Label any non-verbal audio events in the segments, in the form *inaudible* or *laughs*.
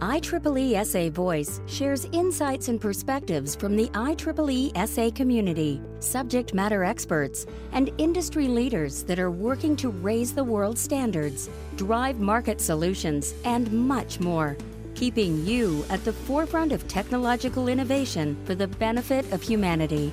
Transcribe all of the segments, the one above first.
IEEE SA Voice shares insights and perspectives from the IEEE SA community, subject matter experts, and industry leaders that are working to raise the world's standards, drive market solutions, and much more, keeping you at the forefront of technological innovation for the benefit of humanity.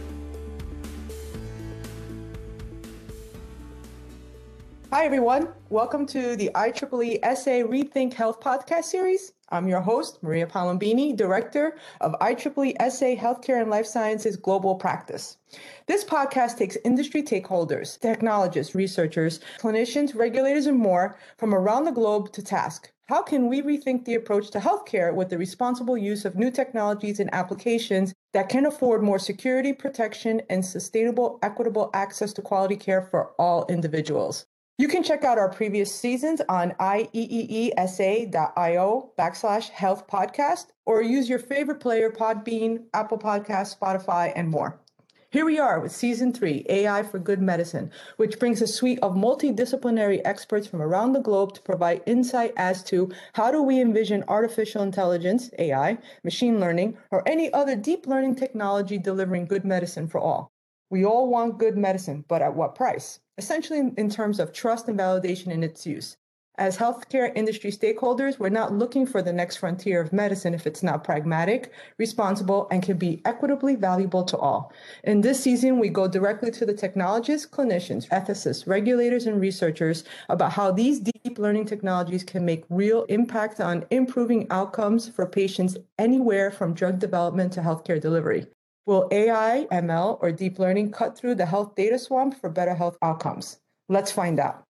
Hi, everyone. Welcome to the IEEE SA Rethink Health podcast series. I'm your host, Maria Palombini, Director of IEEE SA Healthcare and Life Sciences Global Practice. This podcast takes industry stakeholders, technologists, researchers, clinicians, regulators, and more from around the globe to task. How can we rethink the approach to healthcare with the responsible use of new technologies and applications that can afford more security, protection, and sustainable, equitable access to quality care for all individuals? You can check out our previous seasons on ieeesa.io backslash health podcast or use your favorite player, Podbean, Apple Podcasts, Spotify, and more. Here we are with season three, AI for Good Medicine, which brings a suite of multidisciplinary experts from around the globe to provide insight as to how do we envision artificial intelligence, AI, machine learning, or any other deep learning technology delivering good medicine for all. We all want good medicine, but at what price? Essentially in terms of trust and validation in its use. As healthcare industry stakeholders, we're not looking for the next frontier of medicine if it's not pragmatic, responsible, and can be equitably valuable to all. In this season, we go directly to the technologists, clinicians, ethicists, regulators, and researchers about how these deep learning technologies can make real impact on improving outcomes for patients anywhere from drug development to healthcare delivery. Will AI, ML, or deep learning cut through the health data swamp for better health outcomes? Let's find out.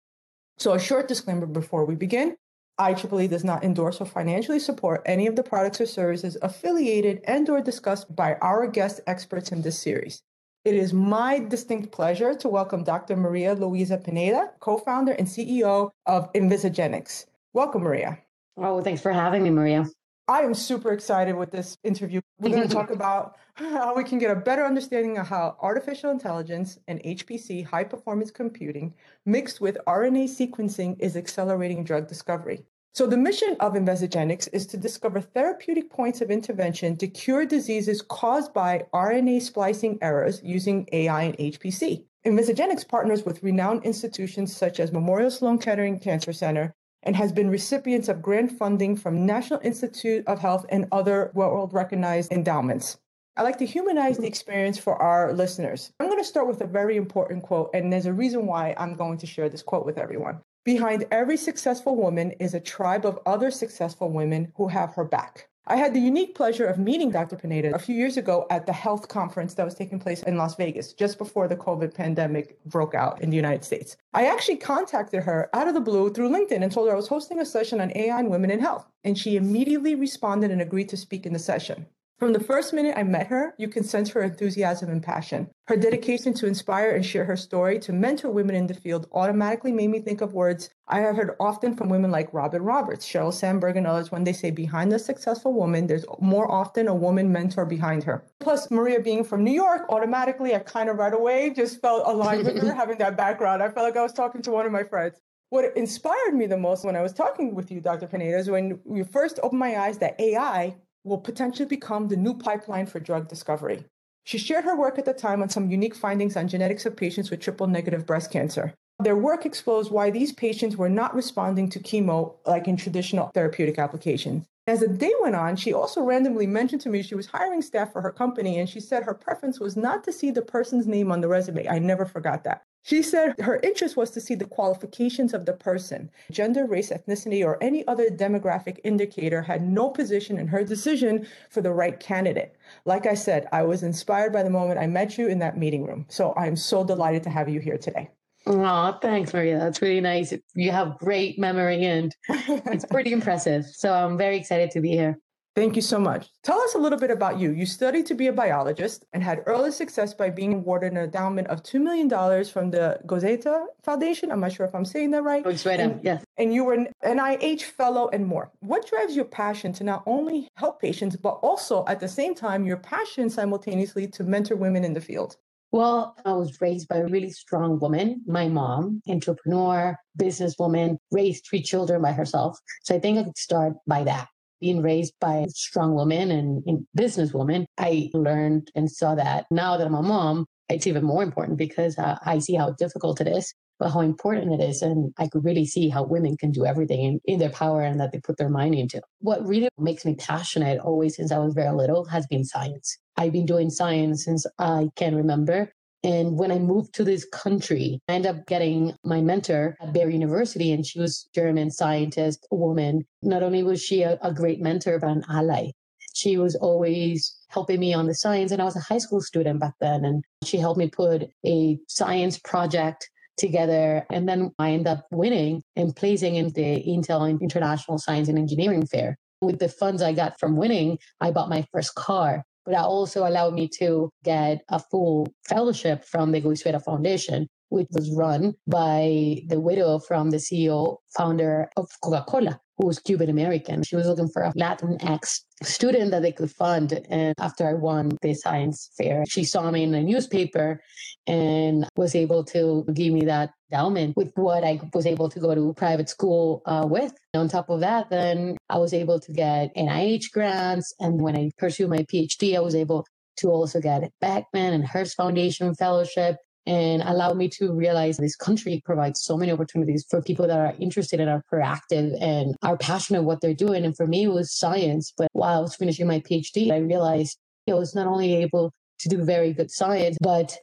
So, a short disclaimer before we begin. IEEE does not endorse or financially support any of the products or services affiliated and or discussed by our guest experts in this series. It is my distinct pleasure to welcome Dr. Maria Luisa Pineda, co-founder and CEO of Envisagenics. Welcome, Maria. Oh, thanks for having me, Maria. I am super excited with this interview. We're going to talk mm-hmm. about *laughs* how we can get a better understanding of how artificial intelligence and HPC, high performance computing, mixed with RNA sequencing, is accelerating drug discovery. So, the mission of Envisagenics is to discover therapeutic points of intervention to cure diseases caused by RNA splicing errors using AI and HPC. Envisagenics partners with renowned institutions such as Memorial Sloan Kettering Cancer Center and has been recipients of grant funding from National Institute of Health and other world recognized endowments. I like to humanize the experience for our listeners. I'm going to start with a very important quote, and there's a reason why I'm going to share this quote with everyone. Behind every successful woman is a tribe of other successful women who have her back. I had the unique pleasure of meeting Dr. Pineda a few years ago at the health conference that was taking place in Las Vegas just before the COVID pandemic broke out in the United States. I actually contacted her out of the blue through LinkedIn and told her I was hosting a session on AI and women in health. And she immediately responded and agreed to speak in the session. From the first minute I met her, you can sense her enthusiasm and passion. Her dedication to inspire and share her story to mentor women in the field automatically made me think of words I have heard often from women like Robin Roberts, Sheryl Sandberg, and others when they say behind a successful woman, there's more often a woman mentor behind her. Plus, Maria being from New York, automatically I kind of right away just felt aligned with her *laughs* having that background. I felt like I was talking to one of my friends. What inspired me the most when I was talking with you, Dr. Pineda, is when you first opened my eyes that AI will potentially become the new pipeline for drug discovery. She shared her work at the time on some unique findings on genetics of patients with triple negative breast cancer. Their work exposed why these patients were not responding to chemo like in traditional therapeutic applications. As the day went on, she also randomly mentioned to me she was hiring staff for her company, and she said her preference was not to see the person's name on the resume. I never forgot that. She said her interest was to see the qualifications of the person. Gender, race, ethnicity, or any other demographic indicator had no position in her decision for the right candidate. Like I said, I was inspired by the moment I met you in that meeting room. So I'm so delighted to have you here today. Oh, thanks, Maria. That's really nice. You have great memory and it's pretty *laughs* impressive. So I'm very excited to be here. Thank you so much. Tell us a little bit about you. You studied to be a biologist and had early success by being awarded an endowment of $2 million from the Goizueta Foundation. I'm not sure if I'm saying that right. It's right and, yes. And you were an NIH fellow and more. What drives your passion to not only help patients, but also at the same time, your passion simultaneously to mentor women in the field? Well, I was raised by a really strong woman. My mom, entrepreneur, businesswoman, raised three children by herself. So I think I could start by that being raised by a strong woman and, businesswoman, I learned and saw that now that I'm a mom, it's even more important because uh, I see how difficult it is, but how important it is. And I could really see how women can do everything in, in their power and that they put their mind into. What really makes me passionate always since I was very little has been science. I've been doing science since I can remember. And when I moved to this country, I ended up getting my mentor at Barry University, and she was German scientist, a woman. Not only was she a, a great mentor, but an ally. She was always helping me on the science, and I was a high school student back then, and she helped me put a science project together. And then I ended up winning and placing in the Intel International Science and Engineering Fair. With the funds I got from winning, I bought my first car but that also allowed me to get a full fellowship from the Goizueta Foundation, which was run by the widow from the CEO, founder of Coca Cola who was Cuban American. She was looking for a Latinx student that they could fund. And after I won the science fair, she saw me in the newspaper and was able to give me that endowment with what I was able to go to private school uh, with. On top of that, then I was able to get NIH grants. And when I pursued my PhD, I was able to also get Beckman and Hearst Foundation Fellowship and allowed me to realize this country provides so many opportunities for people that are interested and are proactive and are passionate what they're doing. And for me, it was science. But while I was finishing my PhD, I realized I was not only able to do very good science, but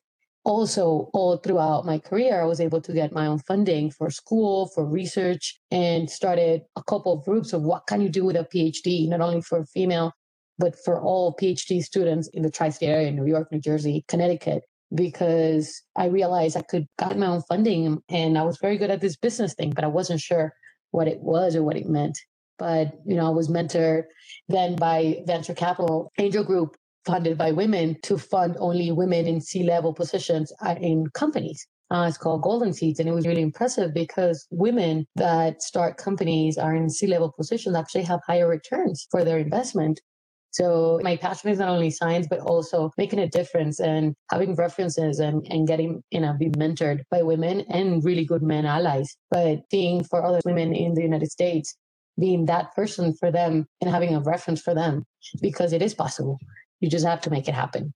also all throughout my career, I was able to get my own funding for school, for research, and started a couple of groups of what can you do with a PhD, not only for female, but for all PhD students in the tri-state area, New York, New Jersey, Connecticut because I realized I could get my own funding and I was very good at this business thing, but I wasn't sure what it was or what it meant. But, you know, I was mentored then by venture capital angel group funded by women to fund only women in C-level positions uh, in companies. Uh, it's called Golden Seeds. And it was really impressive because women that start companies are in C-level positions actually have higher returns for their investment so my passion is not only science, but also making a difference and having references and, and getting, you know, be mentored by women and really good men allies. But being for other women in the United States, being that person for them and having a reference for them because it is possible. You just have to make it happen.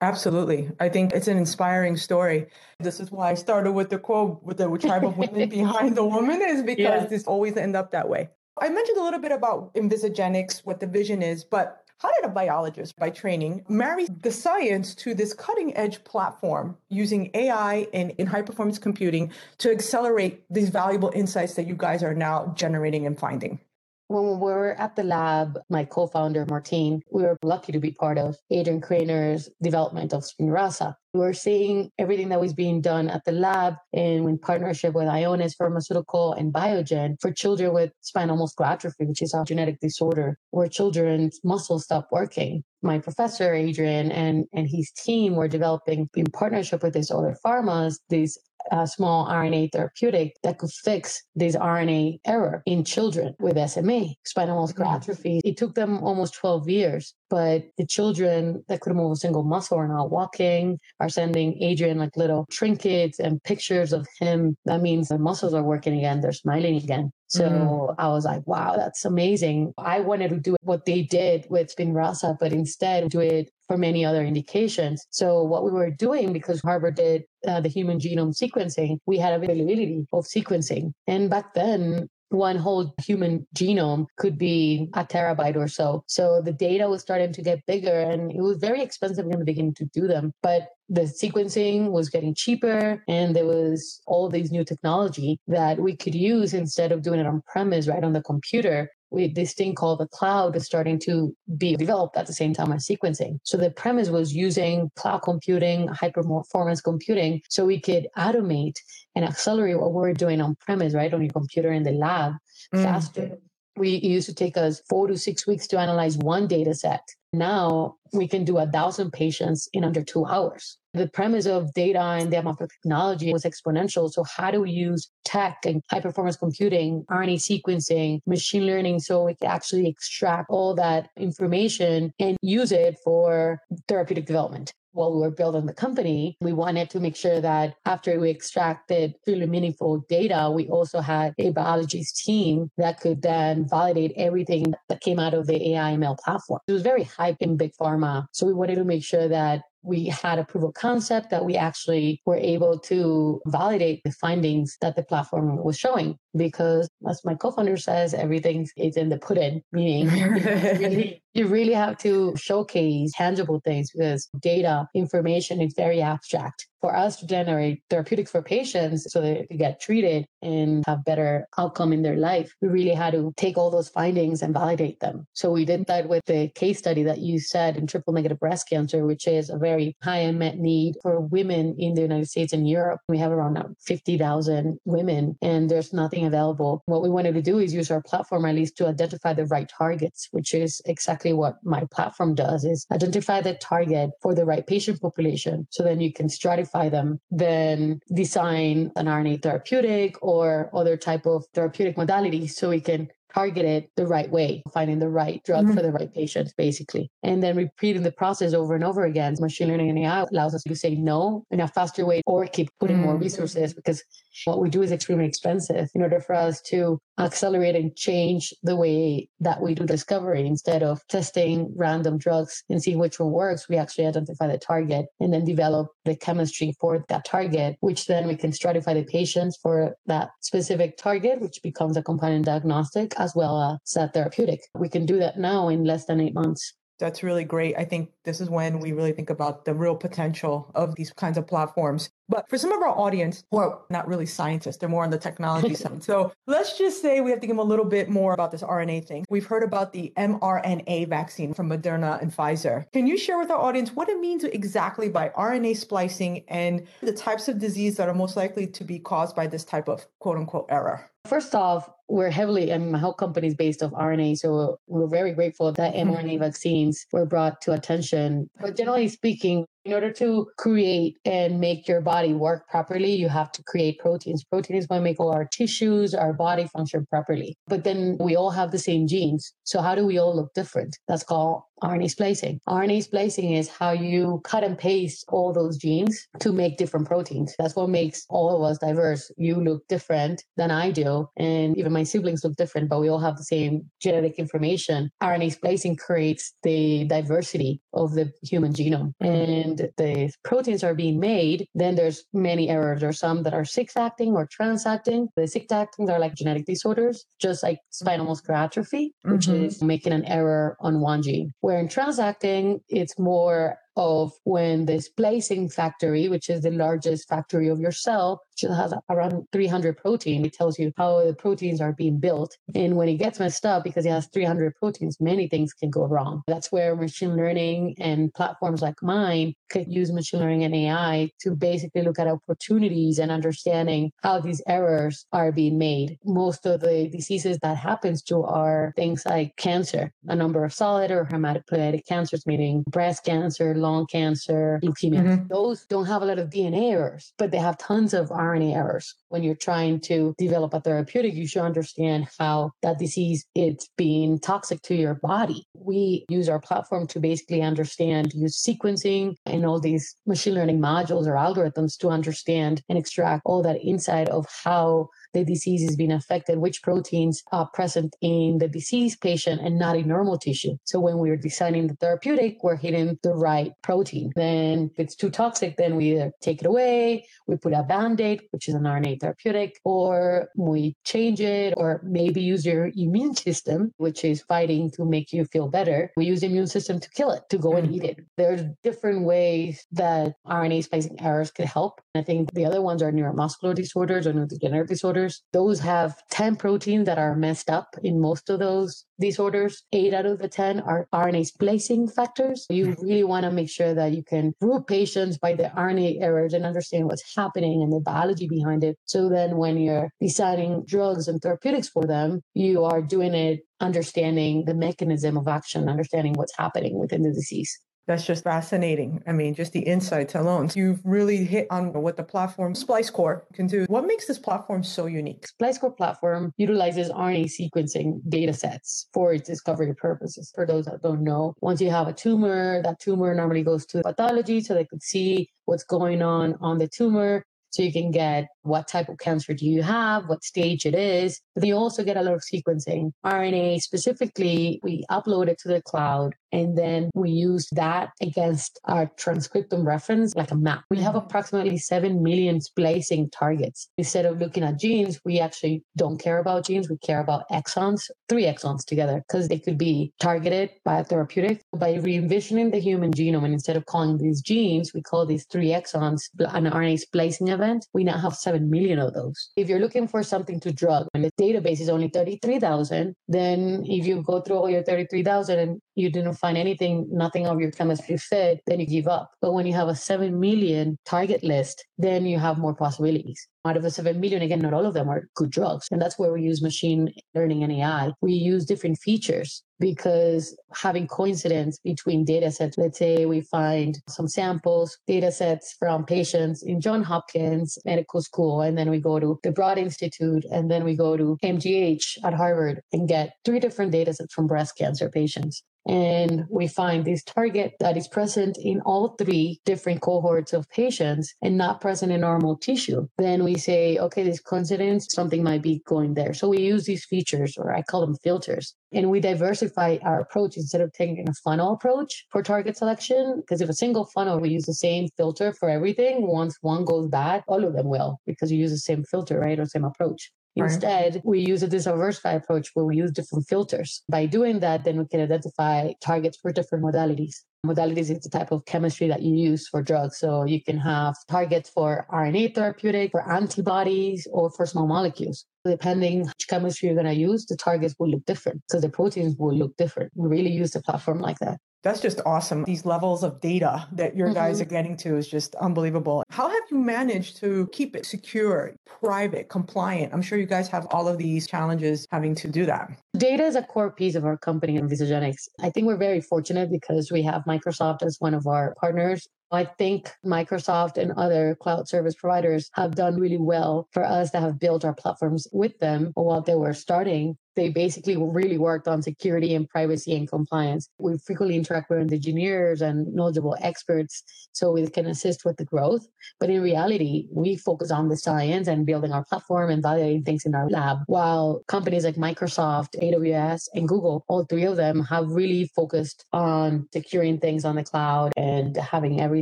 Absolutely. I think it's an inspiring story. This is why I started with the quote with the tribe of women *laughs* behind the woman is because yeah. this always end up that way. I mentioned a little bit about Envisagenics, what the vision is, but how did a biologist by training marry the science to this cutting edge platform using AI and in high performance computing to accelerate these valuable insights that you guys are now generating and finding? When we were at the lab, my co-founder Martine, we were lucky to be part of Adrian Krainer's development of Spinraza. We were seeing everything that was being done at the lab and in partnership with Ionis Pharmaceutical and Biogen for children with spinal muscular atrophy, which is a genetic disorder where children's muscles stop working. My professor, Adrian, and, and his team were developing in partnership with these other pharmas, these a small RNA therapeutic that could fix this RNA error in children with SMA, spinal muscular mm-hmm. atrophy. It took them almost 12 years, but the children that couldn't move a single muscle are not walking, are sending Adrian like little trinkets and pictures of him. That means the muscles are working again, they're smiling again. So mm. I was like, wow, that's amazing. I wanted to do what they did with Spinraza, but instead do it for many other indications. So what we were doing, because Harvard did uh, the human genome sequencing, we had availability of sequencing. And back then, one whole human genome could be a terabyte or so. So the data was starting to get bigger and it was very expensive in the beginning to do them. But the sequencing was getting cheaper and there was all these new technology that we could use instead of doing it on premise right on the computer we, this thing called the cloud is starting to be developed at the same time as sequencing. So the premise was using cloud computing, high performance computing, so we could automate and accelerate what we're doing on premise, right, on your computer in the lab mm. faster. We used to take us four to six weeks to analyze one data set. Now we can do a thousand patients in under two hours. The premise of data and the amount of technology was exponential. So how do we use tech and high performance computing, RNA sequencing, machine learning so we can actually extract all that information and use it for therapeutic development? While we were building the company, we wanted to make sure that after we extracted really meaningful data, we also had a biologist team that could then validate everything that came out of the AI ML platform. It was very hype in big pharma. So we wanted to make sure that we had a proof of concept that we actually were able to validate the findings that the platform was showing. Because as my co-founder says, everything is in the pudding, meaning *laughs* really, you really have to showcase tangible things because data information is very abstract for us to generate therapeutics for patients so they get treated and have better outcome in their life, we really had to take all those findings and validate them. So we did that with the case study that you said in triple negative breast cancer, which is a very high unmet need for women in the United States and Europe. We have around 50,000 women and there's nothing available. What we wanted to do is use our platform at least to identify the right targets, which is exactly what my platform does is identify the target for the right patient population. So then you can stratify them, then design an RNA therapeutic or other type of therapeutic modality so we can target it the right way, finding the right drug mm-hmm. for the right patient, basically. And then repeating the process over and over again. Machine learning and AI allows us to say no in a faster way or keep putting mm-hmm. more resources because what we do is extremely expensive in order for us to accelerate and change the way that we do discovery instead of testing random drugs and seeing which one works we actually identify the target and then develop the chemistry for that target which then we can stratify the patients for that specific target which becomes a companion diagnostic as well as a therapeutic we can do that now in less than eight months that's really great. I think this is when we really think about the real potential of these kinds of platforms. But for some of our audience who are not really scientists, they're more on the technology *laughs* side. So let's just say we have to give them a little bit more about this RNA thing. We've heard about the mRNA vaccine from Moderna and Pfizer. Can you share with our audience what it means exactly by RNA splicing and the types of disease that are most likely to be caused by this type of quote unquote error? First off, we're heavily, I mean, my whole company is based off RNA. So we're very grateful that mRNA mm-hmm. vaccines were brought to attention. But generally speaking, in order to create and make your body work properly, you have to create proteins. Proteins what make all our tissues, our body function properly. But then we all have the same genes. So how do we all look different? That's called RNA splicing. RNA splicing is how you cut and paste all those genes to make different proteins. That's what makes all of us diverse. You look different than I do, and even my siblings look different, but we all have the same genetic information. RNA splicing creates the diversity of the human genome. And the proteins are being made, then there's many errors. There are some that are cis acting or trans acting. The cis acting are like genetic disorders, just like spinal muscular atrophy, which mm-hmm. is making an error on one gene. Where in trans acting, it's more of when this splicing factory, which is the largest factory of your cell, which has around 300 protein. It tells you how the proteins are being built. And when it gets messed up because it has 300 proteins, many things can go wrong. That's where machine learning and platforms like mine could use machine learning and AI to basically look at opportunities and understanding how these errors are being made. Most of the diseases that happens to are things like cancer, a number of solid or hematopoietic cancers, meaning breast cancer, lung cancer, leukemia. Mm-hmm. Those don't have a lot of DNA errors, but they have tons of RNA errors. When you're trying to develop a therapeutic, you should understand how that disease is being toxic to your body. We use our platform to basically understand, use sequencing and all these machine learning modules or algorithms to understand and extract all that insight of how the disease is being affected, which proteins are present in the diseased patient and not in normal tissue. So when we're designing the therapeutic, we're hitting the right protein. Then if it's too toxic, then we either take it away, we put a band-aid, which is an RNA therapeutic, or we change it, or maybe use your immune system, which is fighting to make you feel better. We use the immune system to kill it, to go and mm. eat it. There's different ways that RNA splicing errors could help. I think the other ones are neuromuscular disorders or neurodegenerative disorders. Those have 10 proteins that are messed up in most of those disorders. Eight out of the 10 are RNA splicing factors. You mm. really want to make sure that you can group patients by the RNA errors and understand what's happening and the biology behind it. So then when you're deciding drugs and therapeutics for them, you are doing it understanding the mechanism of action, understanding what's happening within the disease. That's just fascinating. I mean, just the insights alone. You've really hit on what the platform SpliceCore can do. What makes this platform so unique? SpliceCore platform utilizes RNA sequencing data sets for its discovery purposes. For those that don't know, once you have a tumor, that tumor normally goes to pathology so they could see what's going on on the tumor so you can get what type of cancer do you have, what stage it is. But you also get a lot of sequencing. RNA specifically, we upload it to the cloud and then we use that against our transcriptome reference like a map. We have mm-hmm. approximately 7 million splicing targets. Instead of looking at genes, we actually don't care about genes. We care about exons, three exons together, because they could be targeted by a therapeutic. By re-envisioning the human genome, and instead of calling these genes, we call these three exons an RNA splicing event. We now have 7 million of those. If you're looking for something to drug and the database is only 33,000, then if you go through all your 33,000 and you didn't find anything, nothing of your chemistry fit, then you give up. But when you have a 7 million target list, then you have more possibilities. Out of the 7 million, again, not all of them are good drugs. And that's where we use machine learning and AI. We use different features because having coincidence between data sets, let's say we find some samples, data sets from patients in John Hopkins Medical School, and then we go to the Broad Institute, and then we go to MGH at Harvard and get three different data sets from breast cancer patients and we find this target that is present in all three different cohorts of patients and not present in normal tissue, then we say, okay, this coincidence, something might be going there. So we use these features, or I call them filters, and we diversify our approach instead of taking a funnel approach for target selection. Because if a single funnel, we use the same filter for everything, once one goes bad, all of them will, because you use the same filter, right, or same approach. Instead, we use a diversified approach where we use different filters. By doing that, then we can identify targets for different modalities. Modalities is the type of chemistry that you use for drugs. So you can have targets for RNA therapeutic, for antibodies, or for small molecules. Depending which chemistry you're going to use, the targets will look different. So the proteins will look different. We really use the platform like that. That's just awesome. These levels of data that your mm-hmm. guys are getting to is just unbelievable. How have you managed to keep it secure, private, compliant? I'm sure you guys have all of these challenges having to do that. Data is a core piece of our company Envisagenics. I think we're very fortunate because we have Microsoft as one of our partners. I think Microsoft and other cloud service providers have done really well for us that have built our platforms with them while they were starting they basically really worked on security and privacy and compliance. We frequently interact with engineers and knowledgeable experts so we can assist with the growth. But in reality, we focus on the science and building our platform and validating things in our lab, while companies like Microsoft, AWS, and Google, all three of them have really focused on securing things on the cloud and having everything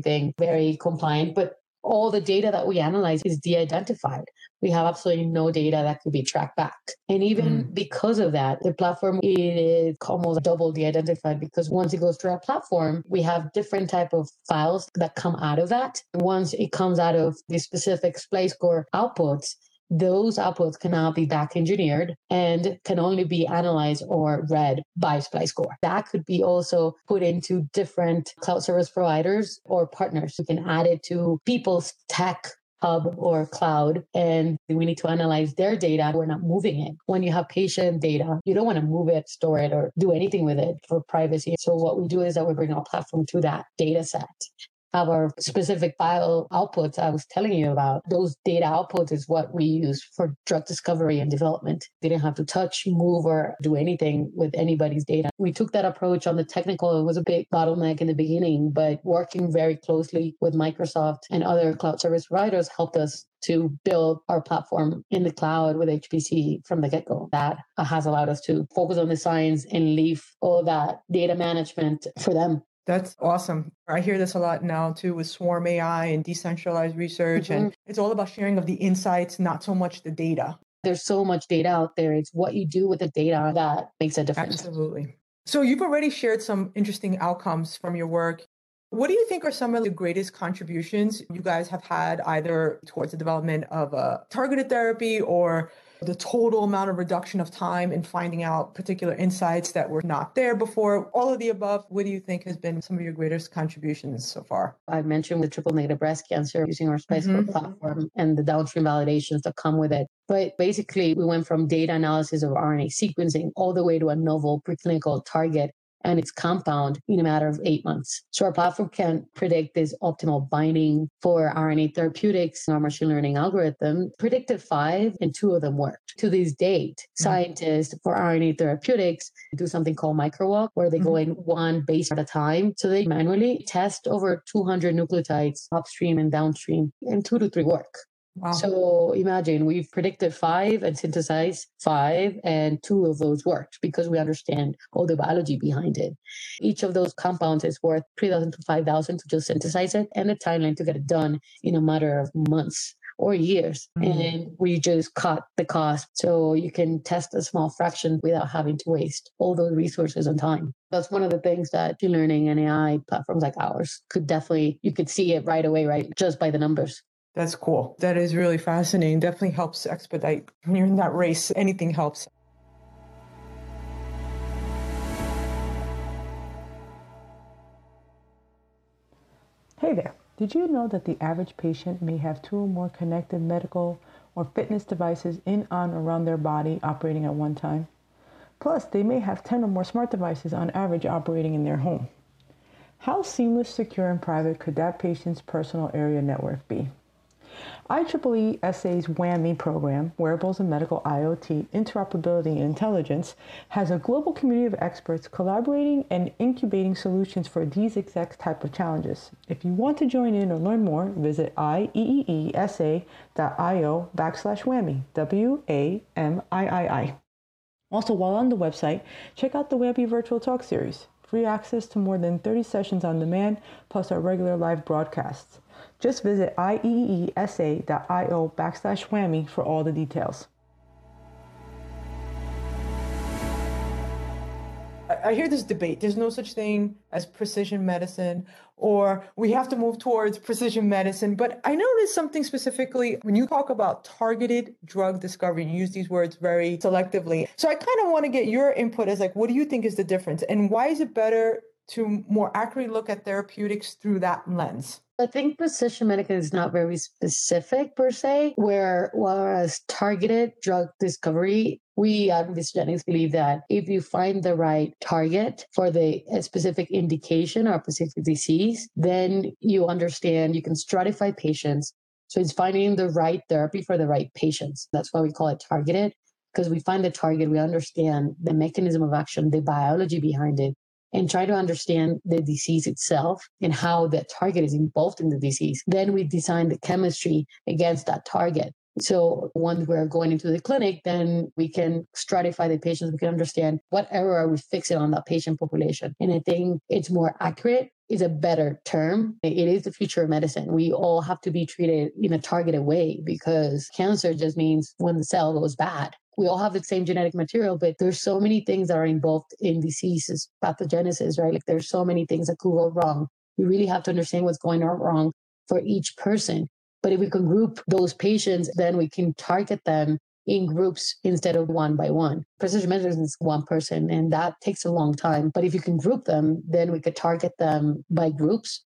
very compliant. But all the data that we analyze is de-identified. We have absolutely no data that could be tracked back. And even mm. because of that, the platform is almost double de-identified because once it goes through our platform, we have different type of files that come out of that. Once it comes out of the specific SpliceCore outputs, those outputs cannot be back engineered and can only be analyzed or read by SpliceCore. That could be also put into different cloud service providers or partners who can add it to people's tech hub or cloud and we need to analyze their data. We're not moving it. When you have patient data, you don't want to move it, store it, or do anything with it for privacy. So what we do is that we bring our platform to that data set our specific file outputs I was telling you about, those data outputs is what we use for drug discovery and development. They didn't have to touch, move, or do anything with anybody's data. We took that approach on the technical. It was a big bottleneck in the beginning, but working very closely with Microsoft and other cloud service providers helped us to build our platform in the cloud with HPC from the get go. That has allowed us to focus on the science and leave all that data management for them. That's awesome. I hear this a lot now too with Swarm AI and decentralized research. Mm-hmm. And it's all about sharing of the insights, not so much the data. There's so much data out there. It's what you do with the data that makes a difference. Absolutely. So you've already shared some interesting outcomes from your work. What do you think are some of the greatest contributions you guys have had either towards the development of a targeted therapy or the total amount of reduction of time in finding out particular insights that were not there before. All of the above, what do you think has been some of your greatest contributions so far? I mentioned the triple negative breast cancer using our Spice mm-hmm. platform and the downstream validations that come with it. But basically, we went from data analysis of RNA sequencing all the way to a novel preclinical target and its compound in a matter of eight months. So our platform can predict this optimal binding for RNA therapeutics. Our machine learning algorithm predicted five, and two of them worked. To this date, mm-hmm. scientists for RNA therapeutics do something called microwalk, where they mm-hmm. go in one base at a time. So they manually test over 200 nucleotides upstream and downstream, and two to three work. Wow. So imagine we've predicted five and synthesized five, and two of those worked because we understand all the biology behind it. Each of those compounds is worth 3,000 to 5,000 to just synthesize it, and the timeline to get it done in a matter of months or years. Mm-hmm. And we just cut the cost so you can test a small fraction without having to waste all those resources and time. That's one of the things that machine learning and AI platforms like ours could definitely, you could see it right away, right? Just by the numbers. That's cool. That is really fascinating. Definitely helps expedite when you're in that race. Anything helps. Hey there. Did you know that the average patient may have two or more connected medical or fitness devices in, on, or around their body operating at one time? Plus, they may have 10 or more smart devices on average operating in their home. How seamless, secure, and private could that patient's personal area network be? IEEE SA's WWAMI program, Wearables and Medical IoT Interoperability and Intelligence, has a global community of experts collaborating and incubating solutions for these exact type of challenges. If you want to join in or learn more, visit ieeesa.io backslash WWAMI, W-A-M-I-I-I. Also, while on the website, check out the WWAMI Virtual Talk Series. Free access to more than 30 sessions on demand, plus our regular live broadcasts. Just visit ieeesa.io backslash whammy for all the details. I hear this debate. There's no such thing as precision medicine, or we have to move towards precision medicine. But I noticed something specifically when you talk about targeted drug discovery, you use these words very selectively. So I kind of want to get your input as like, what do you think is the difference? And why is it better to more accurately look at therapeutics through that lens? I think precision medicine is not very specific per se, where whereas targeted drug discovery, we at Vistagenix believe that if you find the right target for the specific indication or specific disease, then you understand you can stratify patients. So it's finding the right therapy for the right patients. That's why we call it targeted because we find the target, we understand the mechanism of action, the biology behind it, and try to understand the disease itself and how that target is involved in the disease. Then we design the chemistry against that target. So once we're going into the clinic, then we can stratify the patients. We can understand what error are we fixing on that patient population. And I think it's more accurate is a better term. It is the future of medicine. We all have to be treated in a targeted way because cancer just means when the cell goes bad we all have the same genetic material, but there's so many things that are involved in diseases, pathogenesis, right? Like there's so many things that could go wrong. We really have to understand what's going on wrong for each person. But if we can group those patients, then we can target them in groups instead of one by one. Precision medicine is one person, and that takes a long time. But if you can group them, then we could target them by groups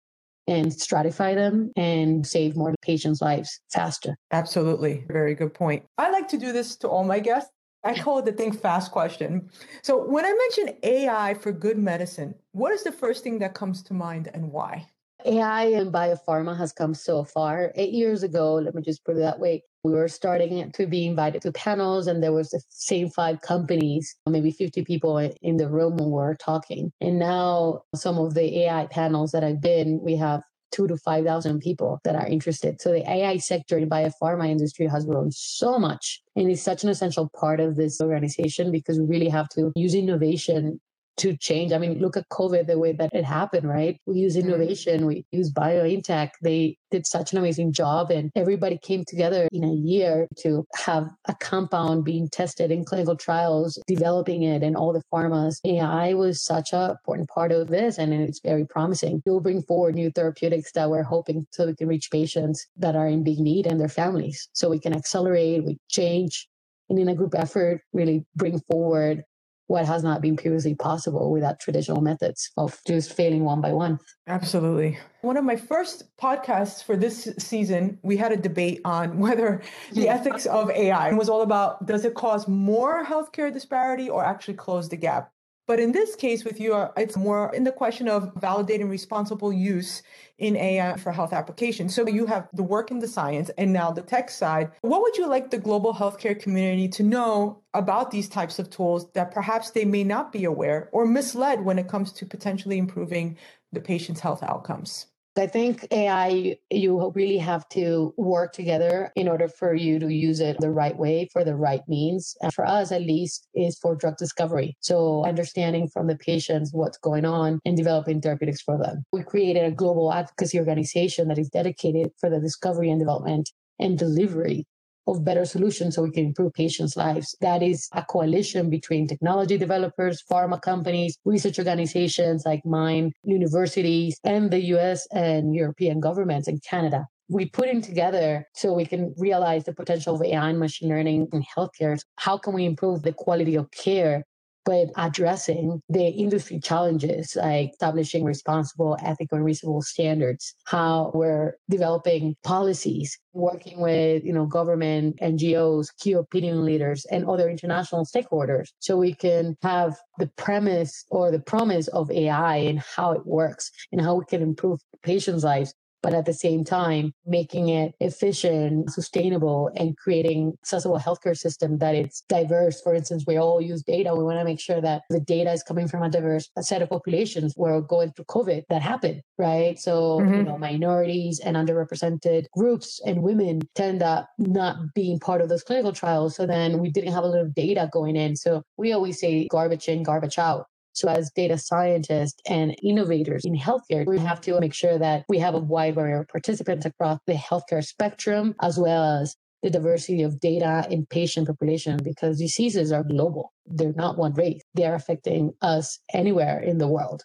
and stratify them and save more patients' lives faster. Absolutely. Very good point. I like to do this to all my guests. I call it the think fast question. So when I mention AI for good medicine, what is the first thing that comes to mind and why? AI and biopharma has come so far. Eight years ago, let me just put it that way, we were starting to be invited to panels and there was the same five companies maybe 50 people in the room when we were talking and now some of the ai panels that i've been we have two to 5,000 people that are interested. So the AI sector in biopharma industry has grown so much and is such an essential part of this organization because we really have to use innovation to change. I mean, look at COVID, the way that it happened, right? We use mm-hmm. innovation, we use BioNTech. They did such an amazing job, and everybody came together in a year to have a compound being tested in clinical trials, developing it, and all the pharmas. AI was such an important part of this, and it's very promising. It will bring forward new therapeutics that we're hoping so we can reach patients that are in big need and their families. So we can accelerate, we change, and in a group effort, really bring forward what has not been previously possible without traditional methods of just failing one by one. Absolutely. One of my first podcasts for this season, we had a debate on *laughs* whether the ethics of AI was all about does it cause more healthcare disparity or actually close the gap? But in this case with you, uh, it's more in the question of validating responsible use in AI for health applications. So you have the work in the science and now the tech side. What would you like the global healthcare community to know about these types of tools that perhaps they may not be aware or misled when it comes to potentially improving the patient's health outcomes? I think AI, you really have to work together in order for you to use it the right way for the right means. And for us, at least, is for drug discovery. So understanding from the patients what's going on and developing therapeutics for them. We created a global advocacy organization that is dedicated for the discovery and development and delivery of better solutions so we can improve patients' lives. That is a coalition between technology developers, pharma companies, research organizations like mine, universities, and the US and European governments and Canada. We put in together so we can realize the potential of AI and machine learning in healthcare. How can we improve the quality of care but addressing the industry challenges like establishing responsible, ethical, and reasonable standards, how we're developing policies, working with, you know, government, NGOs, key opinion leaders, and other international stakeholders so we can have the premise or the promise of AI and how it works and how we can improve patients' lives but at the same time, making it efficient, sustainable, and creating accessible healthcare system that it's diverse. For instance, we all use data. We want to make sure that the data is coming from a diverse set of populations. We're going through COVID that happened, right? So, mm-hmm. you know, minorities and underrepresented groups and women tend up not being part of those clinical trials. So then we didn't have a lot of data going in. So we always say garbage in, garbage out. So, as data scientists and innovators in healthcare, we have to make sure that we have a wide variety of participants across the healthcare spectrum, as well as the diversity of data in patient population because diseases are global. They're not one race. They are affecting us anywhere in the world.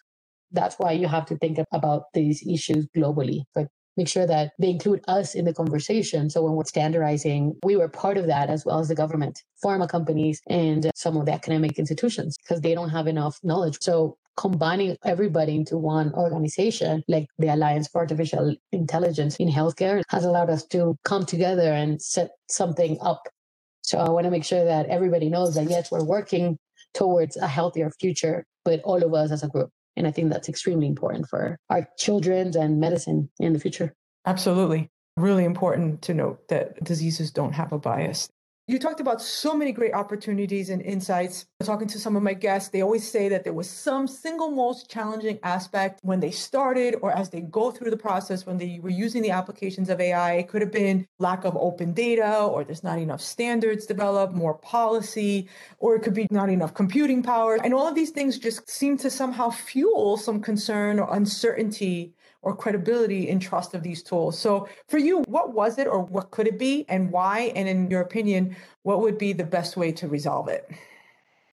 That's why you have to think about these issues globally. Make sure that they include us in the conversation. So when we're standardizing, we were part of that as well as the government, pharma companies, and some of the academic institutions because they don't have enough knowledge. So combining everybody into one organization like the Alliance for Artificial Intelligence in Healthcare has allowed us to come together and set something up. So I want to make sure that everybody knows that yes, we're working towards a healthier future, but all of us as a group. And I think that's extremely important for our children and medicine in the future. Absolutely. Really important to note that diseases don't have a bias. You talked about so many great opportunities and insights. Talking to some of my guests, they always say that there was some single most challenging aspect when they started or as they go through the process when they were using the applications of AI. It could have been lack of open data or there's not enough standards developed, more policy, or it could be not enough computing power. And all of these things just seem to somehow fuel some concern or uncertainty or credibility and trust of these tools. So for you, what was it or what could it be and why? And in your opinion, what would be the best way to resolve it?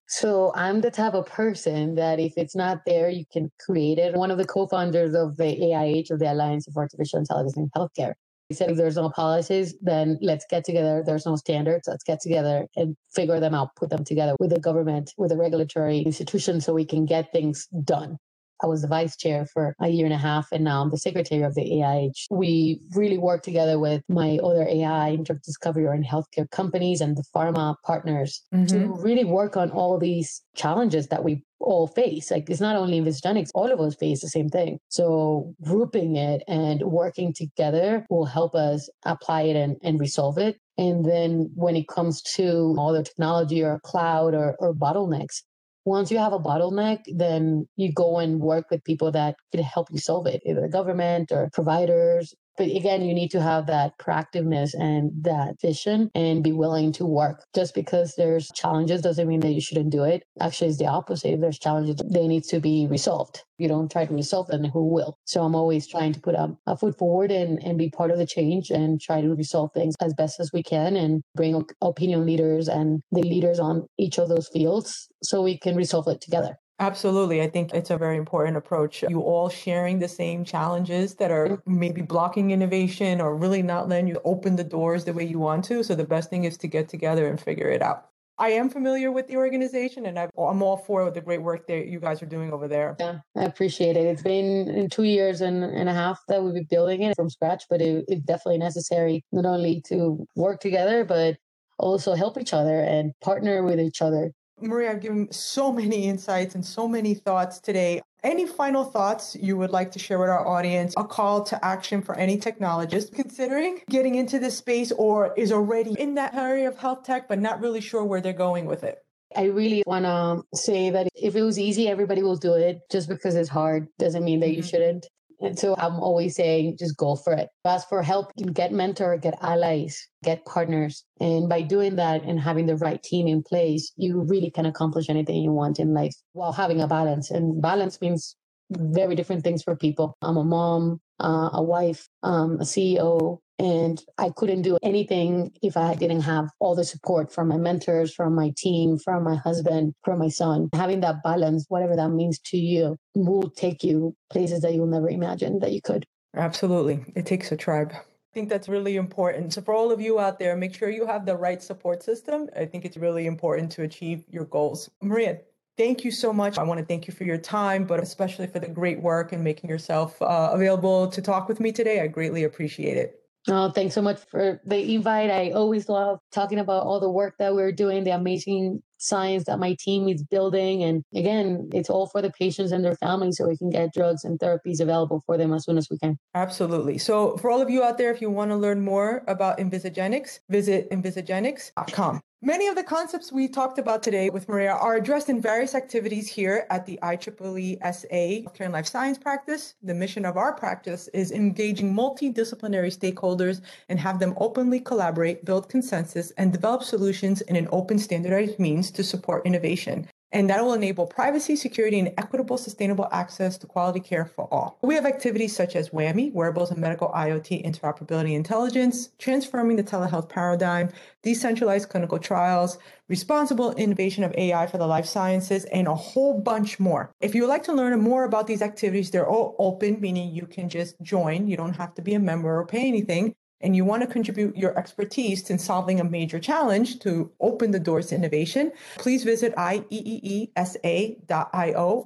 So I'm the type of person that if it's not there, you can create it. One of the co-founders of the AIH of the Alliance of Artificial Intelligence in Healthcare. He said, if there's no policies, then let's get together. There's no standards. Let's get together and figure them out, put them together with the government, with the regulatory institution so we can get things done. I was the vice chair for a year and a half, and now I'm the secretary of the AIH. We really work together with my other AI, drug discovery, or in healthcare companies and the pharma partners mm-hmm. to really work on all these challenges that we all face. Like it's not only in Envisagenics, all of us face the same thing. So grouping it and working together will help us apply it and, and resolve it. And then when it comes to other technology or cloud or, or bottlenecks, once you have a bottleneck, then you go and work with people that can help you solve it, either the government or providers but again, you need to have that proactiveness and that vision and be willing to work. Just because there's challenges doesn't mean that you shouldn't do it. Actually, it's the opposite. If there's challenges, they need to be resolved. You don't try to resolve them, who will? So I'm always trying to put a, a foot forward and, and be part of the change and try to resolve things as best as we can and bring opinion leaders and the leaders on each of those fields so we can resolve it together. Absolutely. I think it's a very important approach. You all sharing the same challenges that are mm-hmm. maybe blocking innovation or really not letting you open the doors the way you want to. So the best thing is to get together and figure it out. I am familiar with the organization and i am all for the great work that you guys are doing over there. Yeah, I appreciate it. It's been two years and, and a half that we've been building it from scratch, but it, it's definitely necessary not only to work together, but also help each other and partner with each other Maria, I've given so many insights and so many thoughts today. Any final thoughts you would like to share with our audience? A call to action for any technologist considering getting into this space or is already in that area of health tech, but not really sure where they're going with it? I really want to say that if it was easy, everybody will do it. Just because it's hard doesn't mean that you mm-hmm. shouldn't. And so I'm always saying, just go for it. Ask for help, get mentor, get allies, get partners. And by doing that and having the right team in place, you really can accomplish anything you want in life while having a balance. And balance means very different things for people. I'm a mom, uh, a wife, um, a CEO, and I couldn't do anything if I didn't have all the support from my mentors, from my team, from my husband, from my son. Having that balance, whatever that means to you, will take you places that you'll never imagine that you could. Absolutely. It takes a tribe. I think that's really important. So, for all of you out there, make sure you have the right support system. I think it's really important to achieve your goals. Maria, thank you so much. I want to thank you for your time, but especially for the great work and making yourself uh, available to talk with me today. I greatly appreciate it. Oh, thanks so much for the invite. I always love talking about all the work that we're doing, the amazing science that my team is building. And again, it's all for the patients and their families so we can get drugs and therapies available for them as soon as we can. Absolutely. So, for all of you out there, if you want to learn more about Envisagenics, visit envisagenics.com. Many of the concepts we talked about today with Maria are addressed in various activities here at the IEEE SA Healthcare and Life Science practice. The mission of our practice is engaging multidisciplinary stakeholders and have them openly collaborate, build consensus, and develop solutions in an open standardized means to support innovation and that will enable privacy, security, and equitable, sustainable access to quality care for all. We have activities such as WAMI, Wearables and Medical IoT Interoperability Intelligence, Transforming the Telehealth Paradigm, Decentralized Clinical Trials, Responsible Innovation of AI for the Life Sciences, and a whole bunch more. If you would like to learn more about these activities, they're all open, meaning you can just join. You don't have to be a member or pay anything and you want to contribute your expertise in solving a major challenge to open the doors to innovation, please visit ieeesa.io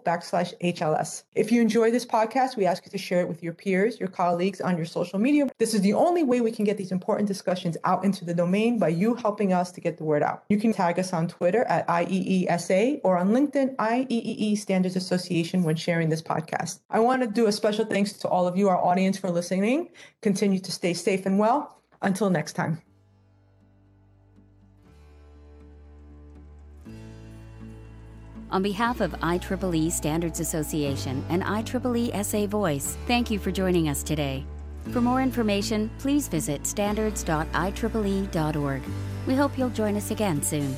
backslash HLS. If you enjoy this podcast, we ask you to share it with your peers, your colleagues on your social media. This is the only way we can get these important discussions out into the domain by you helping us to get the word out. You can tag us on Twitter at IEEESA or on LinkedIn, IEEE Standards Association when sharing this podcast. I want to do a special thanks to all of you, our audience, for listening. Continue to stay safe and well well. Until next time. On behalf of IEEE Standards Association and IEEE SA Voice, thank you for joining us today. For more information, please visit standards.ieee.org. We hope you'll join us again soon.